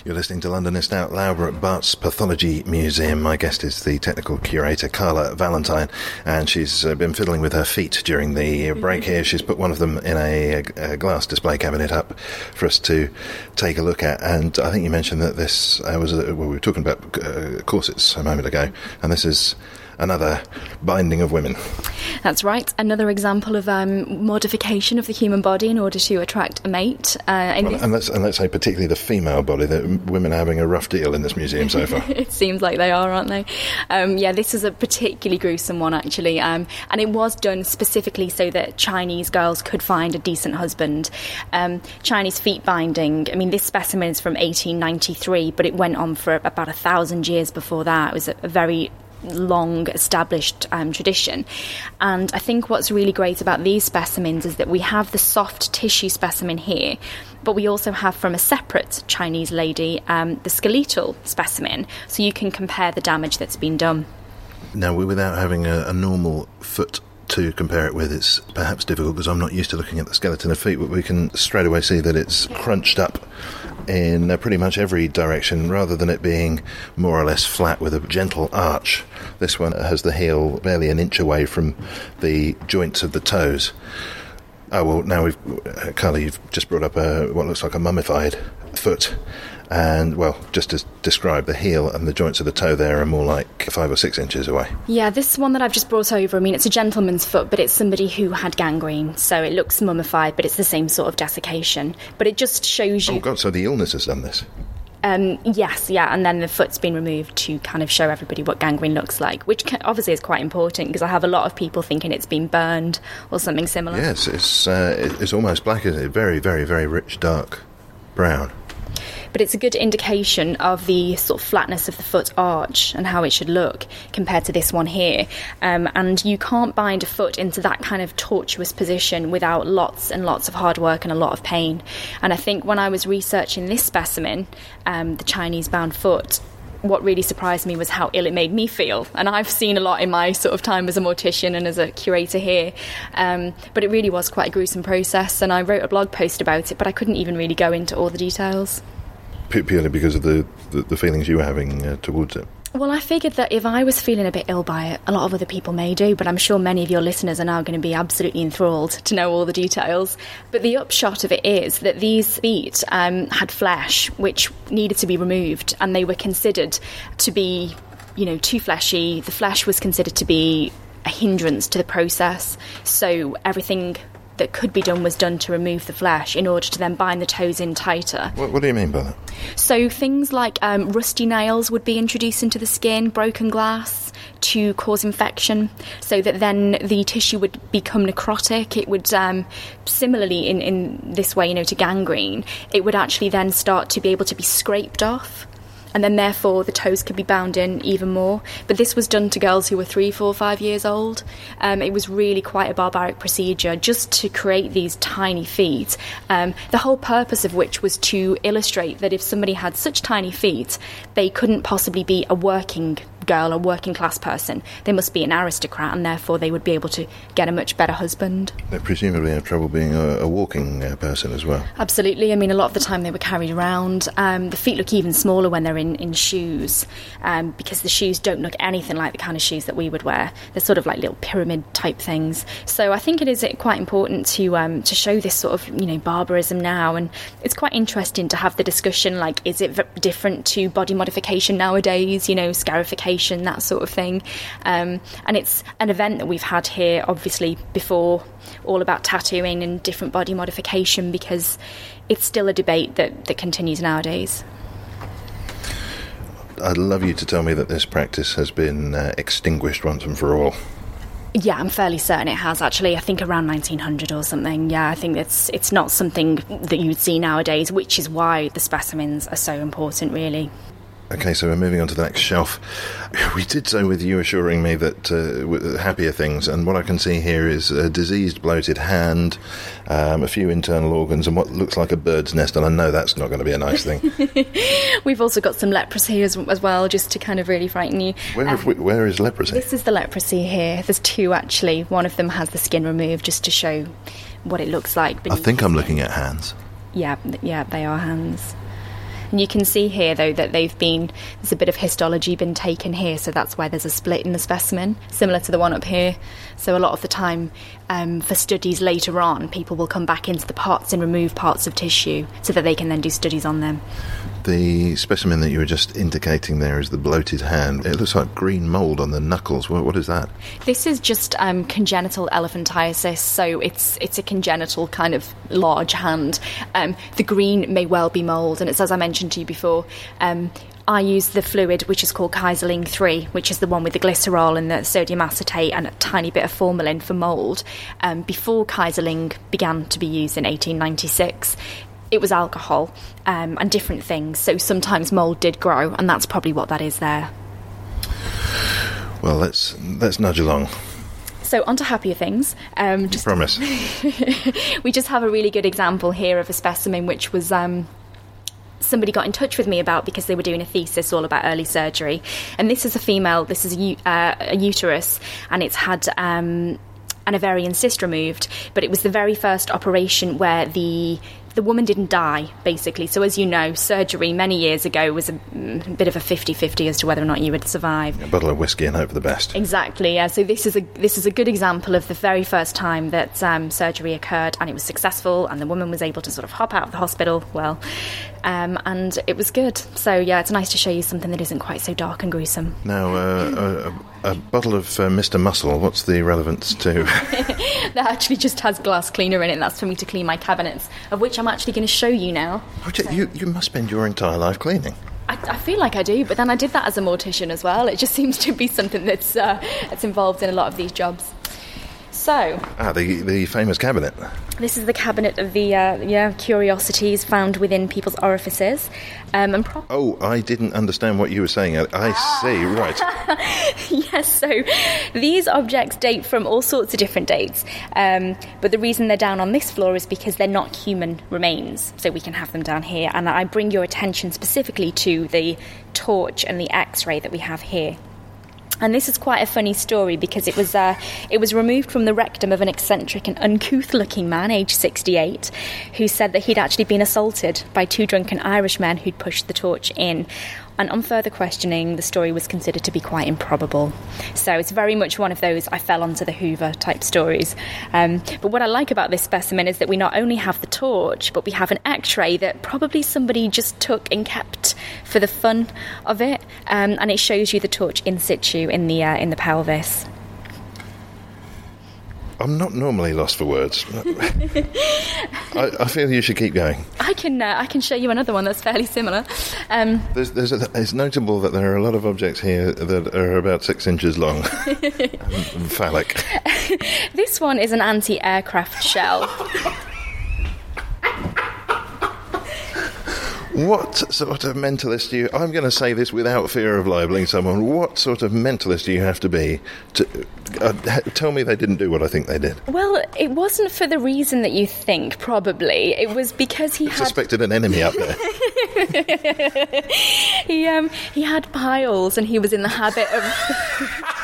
You're listening to Londonist Out Loud. We're at Bart's Pathology Museum. My guest is the technical curator, Carla Valentine, and she's uh, been fiddling with her feet during the break here. She's put one of them in a, a, glass display cabinet up for us to take a look at. And I think you mentioned that this uh, was, a, well, we were talking about uh, corsets a moment ago, and this is another binding of women. That's right. Another example of um, modification of the human body in order to attract a mate. Uh, and, well, and, let's, and let's say particularly the female body, that women are having a rough deal in this museum so far. <laughs> it seems like they are, aren't they? Um, yeah, this is a particularly gruesome one, actually. Um, and it was done specifically so that Chinese girls could find a decent husband. Um, Chinese feet binding, I mean, this specimen is from 1893, but it went on for about a thousand years before that. It was a, a very long established um, tradition. And I think what's really great about these specimens is that we have the soft tissue specimen here, but we also have from a separate Chinese lady um, the skeletal specimen, so you can compare the damage that's been done. Now, without having a, a normal foot to compare it with, it's perhaps difficult because I'm not used to looking at the skeleton of feet, but we can straight away see that it's crunched up in uh, pretty much every direction rather than it being more or less flat with a gentle arch. This one has the heel barely an inch away from the joints of the toes. Oh, well, now we've, uh, Carly, you've just brought up a, what looks like a mummified foot and well, just to describe the heel and the joints of the toe there are more like five or six inches away. Yeah, this one that I've just brought over, I mean, it's a gentleman's foot, but it's somebody who had gangrene, so it looks mummified, but it's the same sort of desiccation. But it just shows you. Oh, God, so the illness has done this? Um, yes, yeah, and then the foot's been removed to kind of show everybody what gangrene looks like, which obviously is quite important because I have a lot of people thinking it's been burned or something similar. Yes, it's uh, it's almost black, isn't it? Very, very, very rich, dark brown but it's a good indication of the sort of flatness of the foot arch and how it should look compared to this one here. Um, and you can't bind a foot into that kind of tortuous position without lots and lots of hard work and a lot of pain. And I think when I was researching this specimen, um, the Chinese bound foot, what really surprised me was how ill it made me feel. And I've seen a lot in my sort of time as a mortician and as a curator here. Um, but it really was quite a gruesome process. And I wrote a blog post about it, but I couldn't even really go into all the details purely because of the, the, the feelings you were having uh, towards it? Well, I figured that if I was feeling a bit ill by it, a lot of other people may do, but I'm sure many of your listeners are now going to be absolutely enthralled to know all the details. But the upshot of it is that these feet um, had flesh which needed to be removed, and they were considered to be, you know, too fleshy. The flesh was considered to be a hindrance to the process, so everything that could be done was done to remove the flesh in order to then bind the toes in tighter. What, what do you mean by that? So things like um, rusty nails would be introduced into the skin, broken glass to cause infection, so that then the tissue would become necrotic. It would um, similarly in in this way, you know, to gangrene. It would actually then start to be able to be scraped off and then therefore the toes could be bound in even more. But this was done to girls who were three, four, five years old. Um, it was really quite a barbaric procedure just to create these tiny feet. Um, the whole purpose of which was to illustrate that if somebody had such tiny feet, they couldn't possibly be a working girl, a working class person, they must be an aristocrat, and therefore they would be able to get a much better husband. They presumably have trouble being a, a walking uh, person as well. Absolutely. I mean, a lot of the time they were carried around. Um, the feet look even smaller when they're in, in shoes um, because the shoes don't look anything like the kind of shoes that we would wear. They're sort of like little pyramid type things. So I think it is uh, quite important to um, to show this sort of you know barbarism now, and it's quite interesting to have the discussion like, is it v- different to body modification nowadays? You know, scarification, that sort of thing. Um, and it's an event that we've had here, obviously before, all about tattooing and different body modification because it's still a debate that, that continues nowadays. I'd love you to tell me that this practice has been uh, extinguished once and for all. Yeah, I'm fairly certain it has actually. I think around 1900 or something. Yeah, I think it's it's not something that you'd see nowadays, which is why the specimens are so important, really. Okay, so we're moving on to the next shelf. <laughs> We did so with you assuring me that uh, with happier things, and what I can see here is a diseased, bloated hand, um, a few internal organs, and what looks like a bird's nest. And I know that's not going to be a nice thing. <laughs> We've also got some leprosy as, as well, just to kind of really frighten you. Where, have we, where is leprosy? This is the leprosy here. There's two actually. One of them has the skin removed just to show what it looks like. I think I'm looking at hands. Yeah, yeah, they are hands. And you can see here, though, that they've been there's a bit of histology been taken here, so that's why there's a split in the specimen, similar to the one up here. So a lot of the time, um, for studies later on, people will come back into the pots and remove parts of tissue so that they can then do studies on them. The specimen that you were just indicating there is the bloated hand. It looks like green mould on the knuckles. What, what is that? This is just um, congenital elephantiasis, so it's it's a congenital kind of large hand. Um, the green may well be mould, and it's as I mentioned to you before. Um, I use the fluid which is called Kaiserling 3, which is the one with the glycerol and the sodium acetate and a tiny bit of formalin for mould. Um, before Kaiserling began to be used in 1896, it was alcohol um, and different things. So sometimes mould did grow, and that's probably what that is there. Well, let's let's nudge along. So, on to happier things. Um, just Promise. <laughs> we just have a really good example here of a specimen which was um, somebody got in touch with me about because they were doing a thesis all about early surgery and this is a female this is a, uh, a uterus and it's had um, an ovarian cyst removed but it was the very first operation where the the woman didn't die basically so as you know surgery many years ago was a, mm, bit of a 50-50 as to whether or not you would survive A bottle of whiskey and hope for the best. Exactly. Yeah. So this is a this is a good example of the very first time that um, surgery occurred, and it was successful, and the woman was able to sort of hop out of the hospital. Well, um, and it was good. So yeah, it's nice to show you something that isn't quite so dark and gruesome. Now, uh, a, bottle of uh, Mr. Muscle. What's the relevance to? <laughs> That actually just has glass cleaner in it. And that's for me to clean my cabinets, of which I'm actually going to show you now. Oh, gee, you you must spend your entire life cleaning. I, I feel like I do, but then I did that as a mortician as well. It just <laughs> seems to be something that's uh, that's involved in a lot of these jobs. So Ah, the the famous cabinet. This is the cabinet of the uh, yeah curiosities found within people's orifices, um, and pro- Oh, I didn't understand what you were saying. I, I see. Right. <laughs> yes. So these objects date from all sorts of different dates, um, but the reason they're down on this floor is because they're not human remains. So we can have them down here, and I bring your attention specifically to the torch and the X-ray that we have here. And this is quite a funny story because it was uh, it was removed from the rectum of an eccentric and uncouth-looking man, aged 68, who said that he'd actually been assaulted by two drunken Irishmen who'd pushed the torch in. And on further questioning, the story was considered to be quite improbable. So it's very much one of those I fell onto the Hoover type stories. Um, but what I like about this specimen is that we not only have the torch, but we have an X-ray that probably somebody just took and kept for the fun of it, um, and it shows you the torch in situ in the uh, in the pelvis. I'm not normally lost for words. I, I feel you should keep going. I can uh, I can show you another one that's fairly similar. Um, There's, there's a, it's notable that there are a lot of objects here that are about six inches long <laughs> phallic. this one is an anti-aircraft shell. What sort of mentalist do you? I'm going to say this without fear of libeling someone. What sort of mentalist do you have to be to uh, tell me they didn't do what I think they did? Well, it wasn't for the reason that you think, probably. It was because he had Suspected an enemy up there. <laughs> he um he had piles and he was in the habit of <laughs>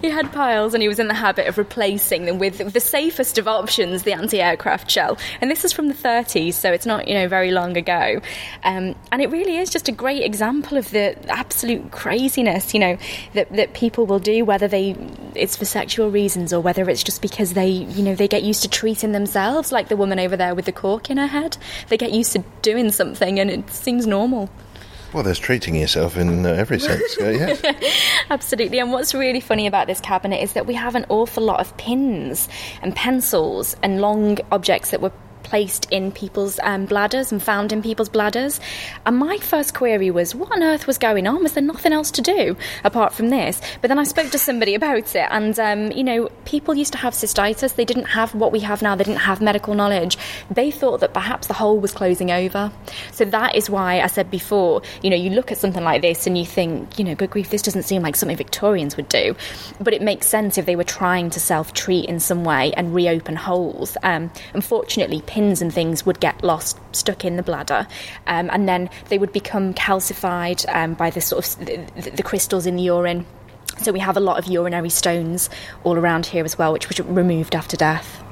he had piles and he was in the habit of replacing them with the safest of options the anti-aircraft shell. And this is from the 30s so it's not you know very long ago. Um, and it really is just a great example of the absolute craziness you know that, that people will do whether they it's for sexual reasons or whether it's just because they you know they get used to treating themselves like the woman over there with the cork in her head. They get used to doing something and it seems normal Well, there's treating yourself in uh, every sense. Uh, yes. <laughs> Absolutely. And what's really funny about this cabinet is that we have an awful lot of pins and pencils and long objects that were placed in people's um, bladders and found in people's bladders. And my first query was, what on earth was going on? Was there nothing else to do apart from this? But then I spoke to somebody about it, and um, you know, people used to have cystitis. They didn't have what we have now. They didn't have medical knowledge. They thought that perhaps the hole was closing over. So that is why I said before, you know, you look at something like this and you think, you know, good grief, this doesn't seem like something Victorians would do. But it makes sense if they were trying to self treat in some way and reopen holes. Um, unfortunately, pins and things would get lost, stuck in the bladder, um, and then they would become calcified um, by the sort of the, the crystals in the urine. So we have a lot of urinary stones all around here as well, which was removed after death.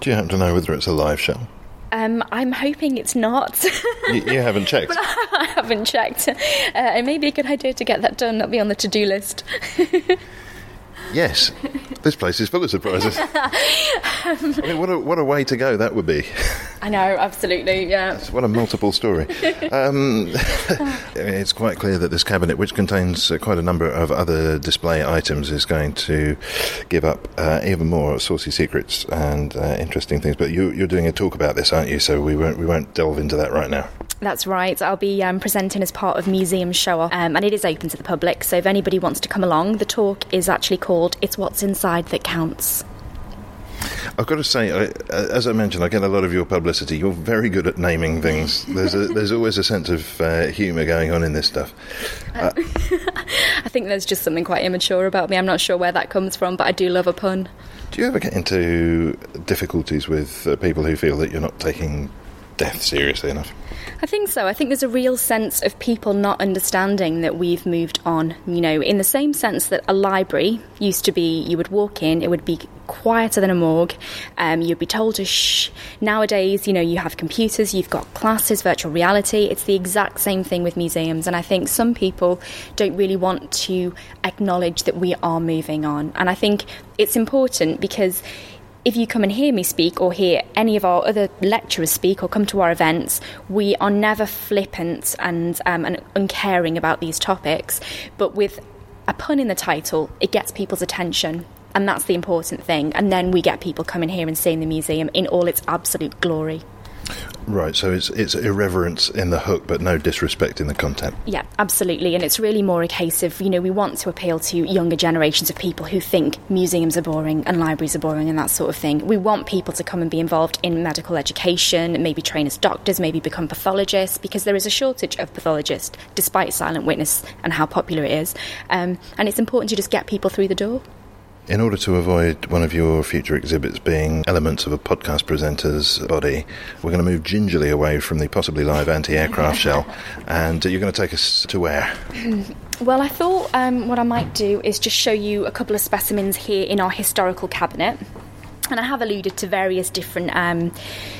Do you happen to know whether it's a live shell? Um, I'm hoping it's not. <laughs> You, you haven't checked. I haven't checked. Uh, it may be a good idea to get that done. That'll be on the to-do list. <laughs> Yes. <laughs> This place is full of surprises. <laughs> I mean, what a, what a way to go that would be. I know, absolutely, yeah. What a multiple story. Um, <laughs> it's quite clear that this cabinet, which contains uh, quite a number of other display items, is going to give up uh, even more saucy secrets and uh, interesting things. But you, you're doing a talk about this, aren't you? So we won't we won't delve into that right now. That's right. I'll be um, presenting as part of Museum Show Off, um, and it is open to the public. So if anybody wants to come along, the talk is actually called "It's What's Inside That Counts." I've got to say, I, uh, as I mentioned, I get a lot of your publicity. You're very good at naming things. There's a, there's always a sense of uh, humour going on in this stuff. <laughs> I think there's just something quite immature about me. I'm not sure where that comes from, but I do love a pun. Do you ever get into difficulties with uh, people who feel that you're not taking death seriously enough? I think so. I think there's a real sense of people not understanding that we've moved on. You know, in the same sense that a library used to be, you would walk in, it would be quieter than a morgue, um, you'd be told to shh. Nowadays, you know, you have computers, you've got classes, virtual reality. It's the exact same thing with museums. And I think some people don't really want to acknowledge that we are moving on. And I think it's important because if you come and hear me speak or hear any of our other lecturers speak or come to our events, we are never flippant and, um, and uncaring about these topics. But with a pun in the title, it gets people's attention. And that's the important thing. And then we get people coming here and seeing the museum in all its absolute glory. Right, so it's it's irreverence in the hook, but no disrespect in the content. Yeah, absolutely. And it's really more a case of, you know, we want to appeal to younger generations of people who think museums are boring and libraries are boring and that sort of thing. We want people to come and be involved in medical education, maybe train as doctors, maybe become pathologists, because there is a shortage of pathologists, despite Silent Witness and how popular it is. Um, and it's important to just get people through the door. In order to avoid one of your future exhibits being elements of a podcast presenter's body, we're going to move gingerly away from the possibly live anti aircraft shell, and you're going to take us to where? Well, I thought um, what I might do is just show you a couple of specimens here in our historical cabinet. And I have alluded to various different um,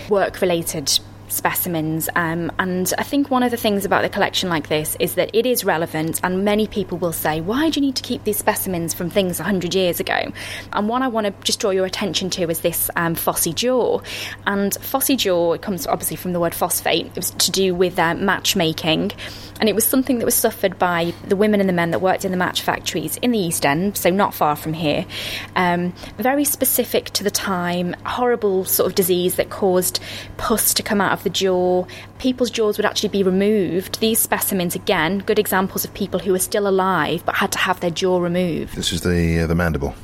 work related specimens. Um, and I think one of the things about the collection like this is that it is relevant, and many people will say, Why do you need to keep these specimens from things 100 years ago? And one I want to just draw your attention to is this um, phossy jaw. And phossy jaw it comes obviously from the word phosphate, it was to do with uh, matchmaking. And it was something that was suffered by the women and the men that worked in the match factories in the East End, so not far from here. Um, very specific to the time, horrible sort of disease that caused pus to come out of the jaw. People's jaws would actually be removed. These specimens, again, good examples of people who were still alive but had to have their jaw removed. This is the uh, the mandible.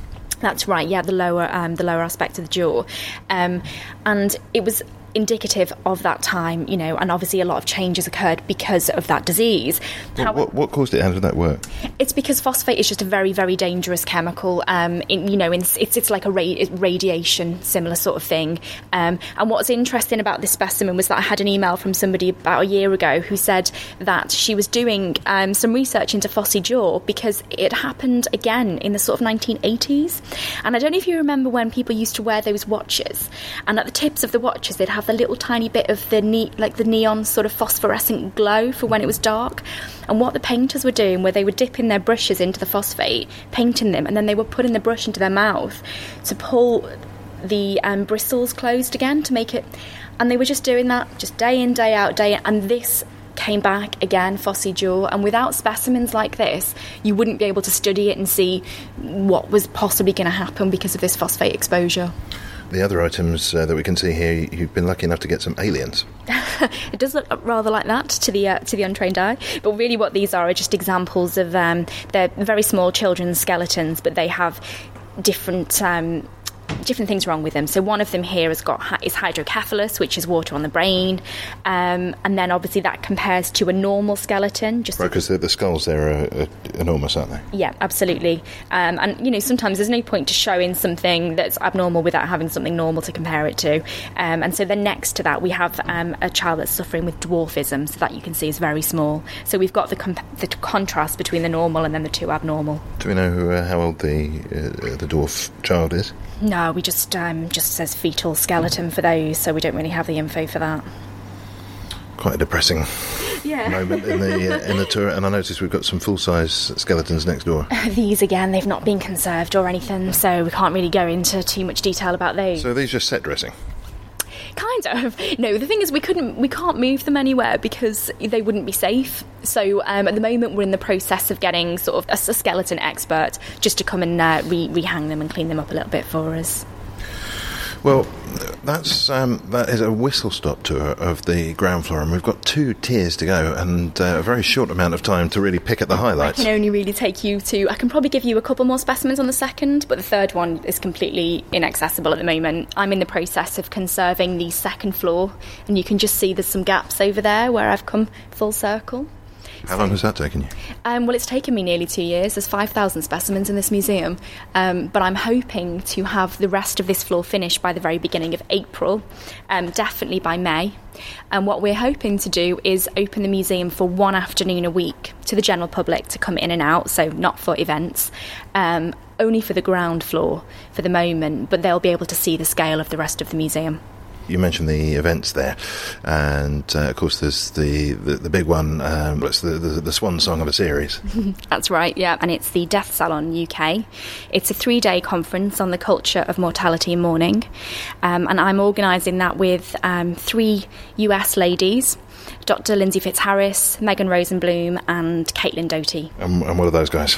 That's right. Yeah, the lower um, the lower aspect of the jaw, um, and it was indicative of that time, you know, and obviously a lot of changes occurred because of that disease. What, How- what, what caused it? How did that work? it's because phosphate is just a very, very dangerous chemical. Um, in, you know, in, it's it's like a ra- radiation similar sort of thing. Um, and what's interesting about this specimen was that I had an email from somebody about a year ago who said that she was doing um, some research into phossy jaw because it happened again in the sort of 1980s. And I don't know if you remember when people used to wear those watches, and at the tips of the watches they'd have the little tiny bit of the ne- like the neon sort of phosphorescent glow for when it was dark. And what the painters were doing, where they were dipping their brushes into the phosphate, painting them, and then they were putting the brush into their mouth to pull the um, bristles closed again to make it. And they were just doing that, just day in, day out, day in. And this came back again, phossy jaw. And without specimens like this, you wouldn't be able to study it and see what was possibly going to happen because of this phosphate exposure. The other items uh, that we can see here, you've been lucky enough to get some aliens. <laughs> It does look rather like that to the uh, to the untrained eye, but really, what these are are just examples of um, they're very small children's skeletons, but they have different. Um, Different things wrong with them. So one of them here has got is hydrocephalus, which is water on the brain, um, and then obviously that compares to a normal skeleton. Just Right, because the, the skulls there are, are enormous, aren't they? yeah, absolutely. Um, and you know, sometimes there's no point to showing something that's abnormal without having something normal to compare it to. Um, and so then next to that, we have um, a child that's suffering with dwarfism, so that you can see is very small. So we've got the comp- the contrast between the normal and then the two abnormal. Do we know who, uh, how old the uh, the dwarf child is? No, we just um, just says fetal skeleton for those, so we don't really have the info for that. Quite a depressing Yeah. moment in the uh, in the tour. And I noticed we've got some full size skeletons next door. <laughs> These again, they've not been conserved or anything, so we can't really go into too much detail about those. So these just set dressing. Kind of. No, the thing is, we couldn't, we can't move them anywhere because they wouldn't be safe. So um, at the moment, we're in the process of getting sort of a, a skeleton expert just to come and uh, re- rehang them and clean them up a little bit for us. Well, that's um, that is a whistle stop tour of the ground floor, and we've got two tiers to go, and uh, a very short amount of time to really pick at the highlights. I can only really take you to. I can probably give you a couple more specimens on the second, but the third one is completely inaccessible at the moment. I'm in the process of conserving the second floor, and you can just see there's some gaps over there where I've come full circle. How long has that taken you? Um, well, it's taken me nearly two years. There's 5,000 specimens in this museum, um, but I'm hoping to have the rest of this floor finished by the very beginning of April, um, definitely by May. And what we're hoping to do is open the museum for one afternoon a week to the general public to come in and out, so not for events, um, only for the ground floor for the moment, but they'll be able to see the scale of the rest of the museum. You mentioned the events there, and uh, of course there's the the, the big one. Um, it's the, the the swan song of a series. <laughs> That's right, yeah. And it's the Death Salon UK. It's a three day conference on the culture of mortality and mourning. Um, and I'm organising that with um, three US ladies Dr. Lindsey Fitzharris, Megan Rosenblum, and Caitlin Doughty. And, and what are those guys?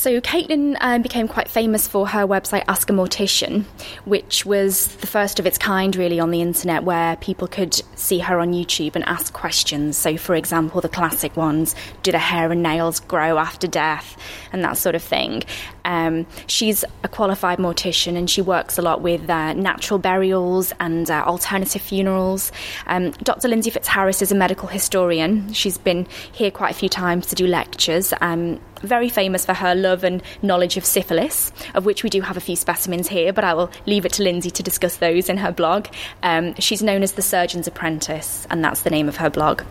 So Caitlin um, became quite famous for her website Ask a Mortician, which was the first of its kind really on the internet where people could see her on YouTube and ask questions. So for example, the classic ones, do the hair and nails grow after death and that sort of thing. Um, she's a qualified mortician and she works a lot with uh, natural burials and uh, alternative funerals. Um, Dr. Lindsey Fitzharris is a medical historian. She's been here quite a few times to do lectures. Um, very famous for her love and knowledge of syphilis, of which we do have a few specimens here, but I will leave it to Lindsey to discuss those in her blog. Um, she's known as the Surgeon's Apprentice, and that's the name of her blog.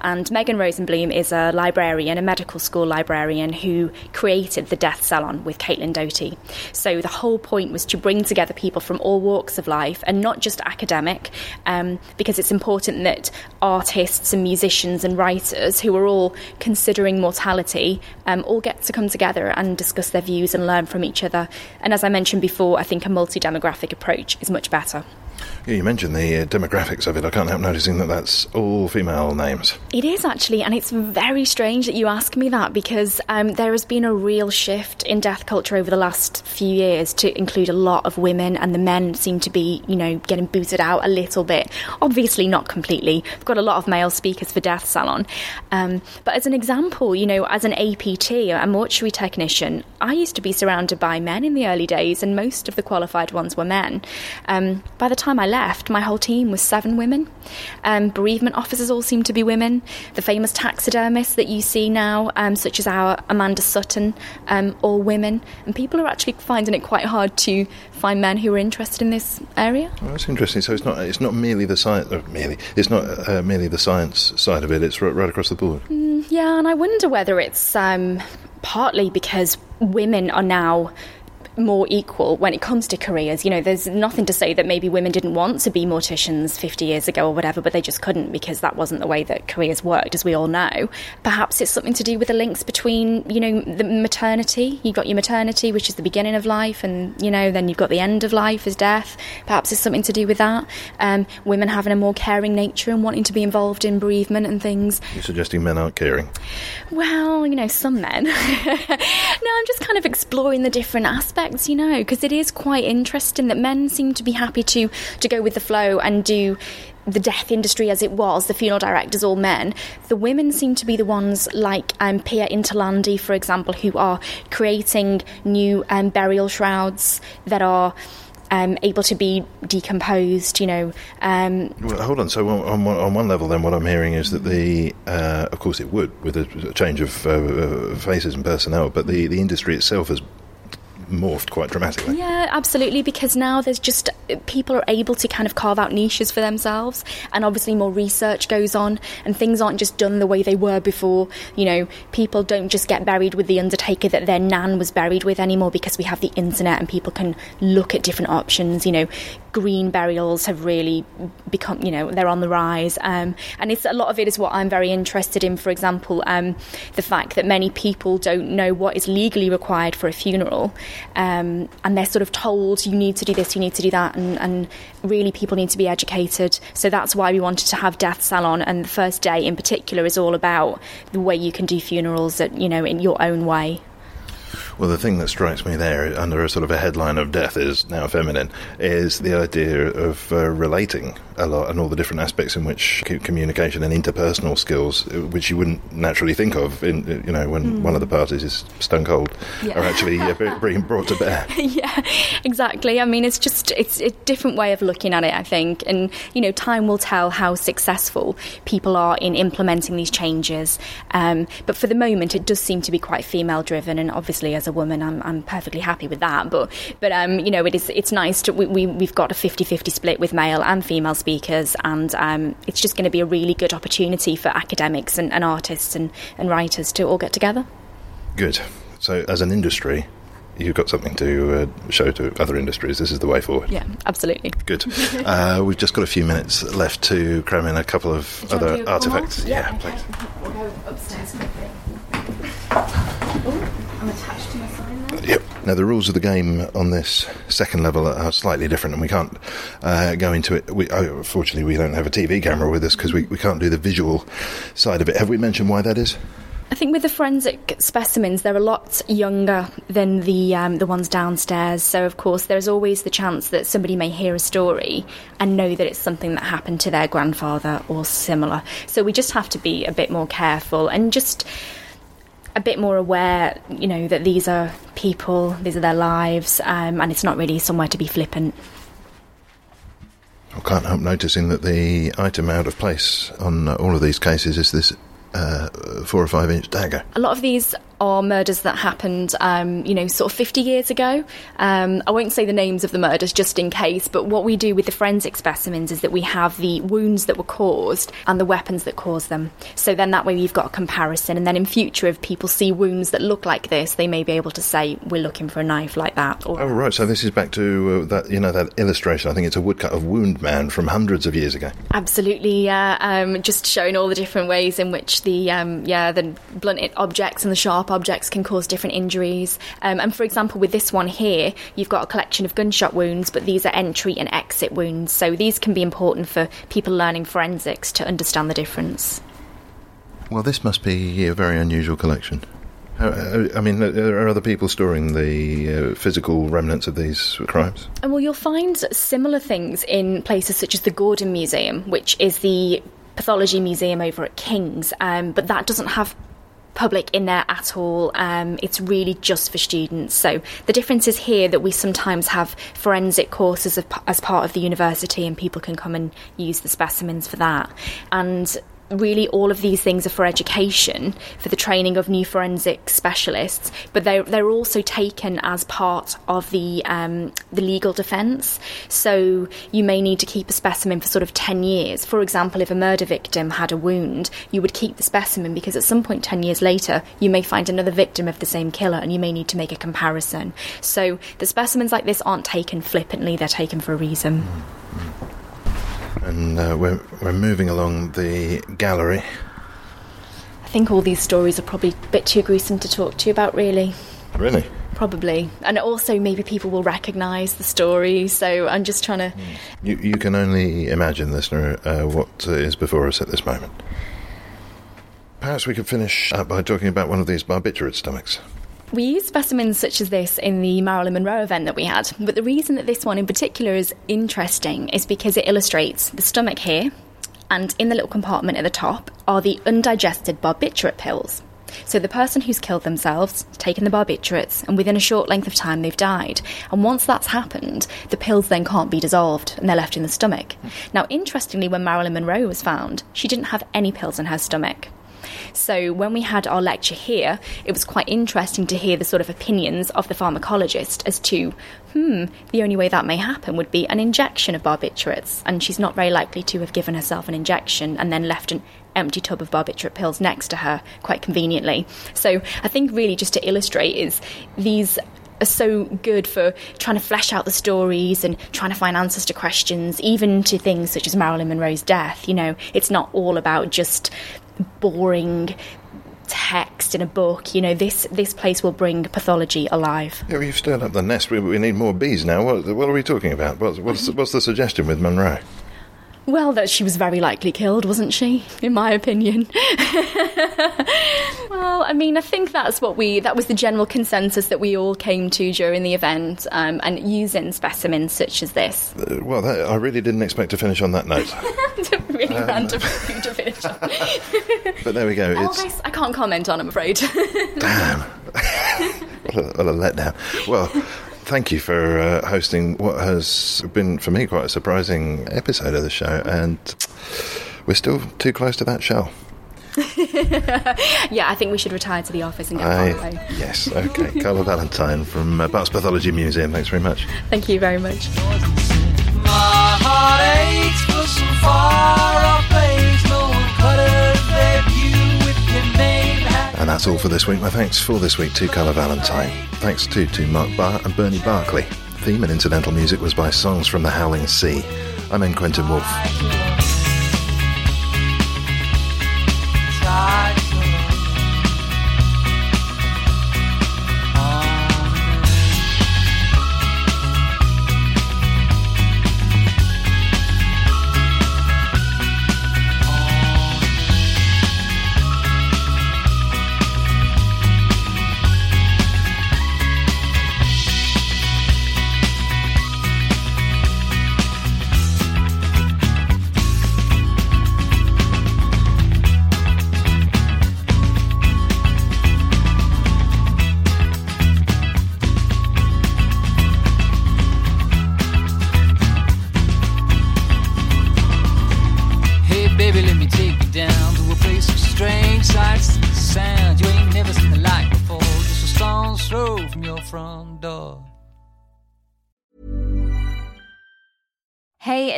And Megan Rosenblum is a librarian, a medical school librarian, who created the Death Salon with Caitlin Doughty. So the whole point was to bring together people from all walks of life and not just academic, um, because it's important that artists and musicians and writers who are all considering mortality um, all get to come together and discuss their views and learn from each other. And as I mentioned before, I think a multi demographic approach is much better. Yeah, you mentioned the uh, demographics of it. I can't help noticing that that's all female names. It is actually, and it's very strange that you ask me that because um, there has been a real shift in death culture over the last few years to include a lot of women, and the men seem to be, you know, getting booted out a little bit. Obviously, not completely. We've got a lot of male speakers for Death Salon. Um, but as an example, you know, as an APT, a mortuary technician, I used to be surrounded by men in the early days, and most of the qualified ones were men. Um, by the time time I left, my whole team was seven women. Um, bereavement officers all seem to be women. The famous taxidermists that you see now, um, such as our Amanda Sutton, um, all women. And people are actually finding it quite hard to find men who are interested in this area. Well, that's interesting. So it's not it's not merely the science. Uh, merely it's not uh, merely the science side of it. It's right, right across the board. Yeah, and I wonder whether it's um, partly because women are now more equal when it comes to careers. You know, there's nothing to say that maybe women didn't want to be morticians 50 years ago or whatever, but they just couldn't because that wasn't the way that careers worked, as we all know. Perhaps it's something to do with the links between, you know, the maternity. You've got your maternity, which is the beginning of life, and, you know, then you've got the end of life as death. Perhaps it's something to do with that. Um, women having a more caring nature and wanting to be involved in bereavement and things. You're suggesting men aren't caring. Well, you know, some men. <laughs> no, I'm just kind of exploring the different aspects, you know, because it is quite interesting that men seem to be happy to to go with the flow and do the death industry as it was, the funeral directors all men. The women seem to be the ones like um, Pia Interlandi, for example, who are creating new um, burial shrouds that are um, able to be decomposed, you know. Um, Well, hold on. So on, on, one- on one level, then what I'm hearing is that the, uh, of course, it would with a, a change of uh, uh, faces and personnel, but the, the industry itself has morphed quite dramatically. Yeah, absolutely. Because now there's just people are able to kind of carve out niches for themselves, and obviously more research goes on, and things aren't just done the way they were before. You know, people don't just get buried with the undertaker that their nan was buried with anymore because we have the internet and people can look at different options. You know, green burials have really become, you know, they're on the rise, um, and it's a lot of it is what I'm very interested in. For example, um, the fact that many people don't know what is legally required for a funeral, um, and they're sort of told you need to do this, you need to do that, and, and really people need to be educated. So that's why we wanted to have Death Salon, and the first day in particular is all about the way you can do funerals, at, you know, in your own way. Well, the thing that strikes me there, under a sort of a headline of death is now feminine, is the idea of uh, relating a lot and all the different aspects in which communication and interpersonal skills, uh, which you wouldn't naturally think of, in uh, you know, when one of the parties is stone cold, Yeah. are actually being brought to bear. <laughs> yeah, exactly. I mean, it's just it's a different way of looking at it, I think, and you know, time will tell how successful people are in implementing these changes. Um, but for the moment, it does seem to be quite female-driven, and obviously, as a woman, I'm, I'm perfectly happy with that. But but um, you know, it is it's nice to we, we we've got a 50-50 split with male and female speakers, and um, it's just going to be a really good opportunity for academics and, and artists and, and writers to all get together. Good. So, as an industry, you've got something to uh, show to other industries. This is the way forward. Yeah, absolutely. Good. <laughs> Uh, we've just got a few minutes left to cram in a couple of Do you want to other do one more? artifacts. Yeah, okay. please. We'll go upstairs quickly. Oh, I'm attached to my sign there. Yep. Now the rules of the game on this second level are slightly different, and we can't uh, go into it. We, oh, fortunately, we don't have a TV camera with us because we, we can't do the visual side of it. Have we mentioned why that is? I think with the forensic specimens, they're a lot younger than the um, the ones downstairs. So of course, there's always the chance that somebody may hear a story and know that it's something that happened to their grandfather or similar. So we just have to be a bit more careful and just a bit more aware, you know, that these are people, these are their lives, um, and it's not really somewhere to be flippant. I can't help noticing that the item out of place on all of these cases is this uh, four or five inch dagger. A lot of these are murders that happened, um, you know, sort of 50 years ago. Um, I won't say the names of the murders just in case, but what we do with the forensic specimens is that we have the wounds that were caused and the weapons that caused them. So then that way we've got a comparison, and then in future, if people see wounds that look like this, they may be able to say, we're looking for a knife like that. Or, Oh right, so this is back to uh, that you know that illustration. I think it's a woodcut of Wound Man from hundreds of years ago. Absolutely, yeah. Um, just showing all the different ways in which the um, yeah the blunt objects and the sharp objects can cause different injuries. Um, and for example, with this one here, you've got a collection of gunshot wounds, but these are entry and exit wounds. So these can be important for people learning forensics to understand the difference. Well, this must be a very unusual collection. Uh, uh, I mean, uh, are other people storing the uh, physical remnants of these crimes? And well, you'll find similar things in places such as the Gordon Museum, which is the pathology museum over at King's, um, but that doesn't have public in there at all. Um, it's really just for students. So the difference is here that we sometimes have forensic courses as part of the university, and people can come and use the specimens for that. And really all of these things are for education, for the training of new forensic specialists, but they're, they're also taken as part of the, um, the legal defence. So you may need to keep a specimen for sort of 10 years. For example, if a murder victim had a wound, you would keep the specimen because at some point 10 years later, you may find another victim of the same killer and you may need to make a comparison. So the specimens like this aren't taken flippantly, they're taken for a reason. And uh, we're, we're moving along the gallery. I think all these stories are probably a bit too gruesome to talk to you about, really. Really? Probably. And also, maybe people will recognise the story, so I'm just trying to. You, you can only imagine, listener, uh, what uh, before us at this moment. Perhaps we could finish up by talking about one of these barbiturate stomachs. We use specimens such as this in the Marilyn Monroe event that we had, but the reason that this one in particular is interesting is because it illustrates the stomach here, and in the little compartment at the top are the undigested barbiturate pills. So the person who's killed themselves, taken the barbiturates, and within a short length of time they've died. And once that's happened, the pills then can't be dissolved and they're left in the stomach. Hmm. Now, interestingly, when Marilyn Monroe was found, she didn't have any pills in her stomach. So when we had our lecture here, it was quite interesting to hear the sort of opinions of the pharmacologist as to, hmm, the only way that may happen would be an injection of barbiturates, and she's not very likely to have given herself an injection and then left an empty tub of barbiturate pills next to her quite conveniently. So I think really just to illustrate is these are so good for trying to flesh out the stories and trying to find answers to questions, even to things such as Marilyn Monroe's death. You know, it's not all about just boring text in a book. You know, this this place will bring pathology alive. Yeah, you've stirred up the nest. We, we need more bees now. What, what are we talking about? What's, what's, what's the suggestion with Monroe? Well, that she was very likely killed, wasn't she? In my opinion. <laughs> well, I mean, I think that's what we, that was the general consensus that we all came to during the event, um, and using specimens such as this. Uh, well, that, I really didn't expect to finish on that note. <laughs> really random thing to finish on. <laughs> But there we go. I, I can't comment on, I'm afraid. damn. what, a, what a letdown. Well, thank you for uh, hosting what has been for me quite a surprising episode of the show, and we're still too close to that shell. <laughs> yeah, I think we should retire to the office and get I, far away. yes, okay. <laughs> Carla Valentine from uh, Bart's Pathology Museum. Thanks very much. Thank you very much. My heart aches for some far off place. No one cutters their that's all for this week. My thanks for this week to Carla Valentine. Thanks too to Mark Barr and Bernie Barkley. Theme and incidental music was by Songs from the Howling Sea. I'm N. Quentin Woolf.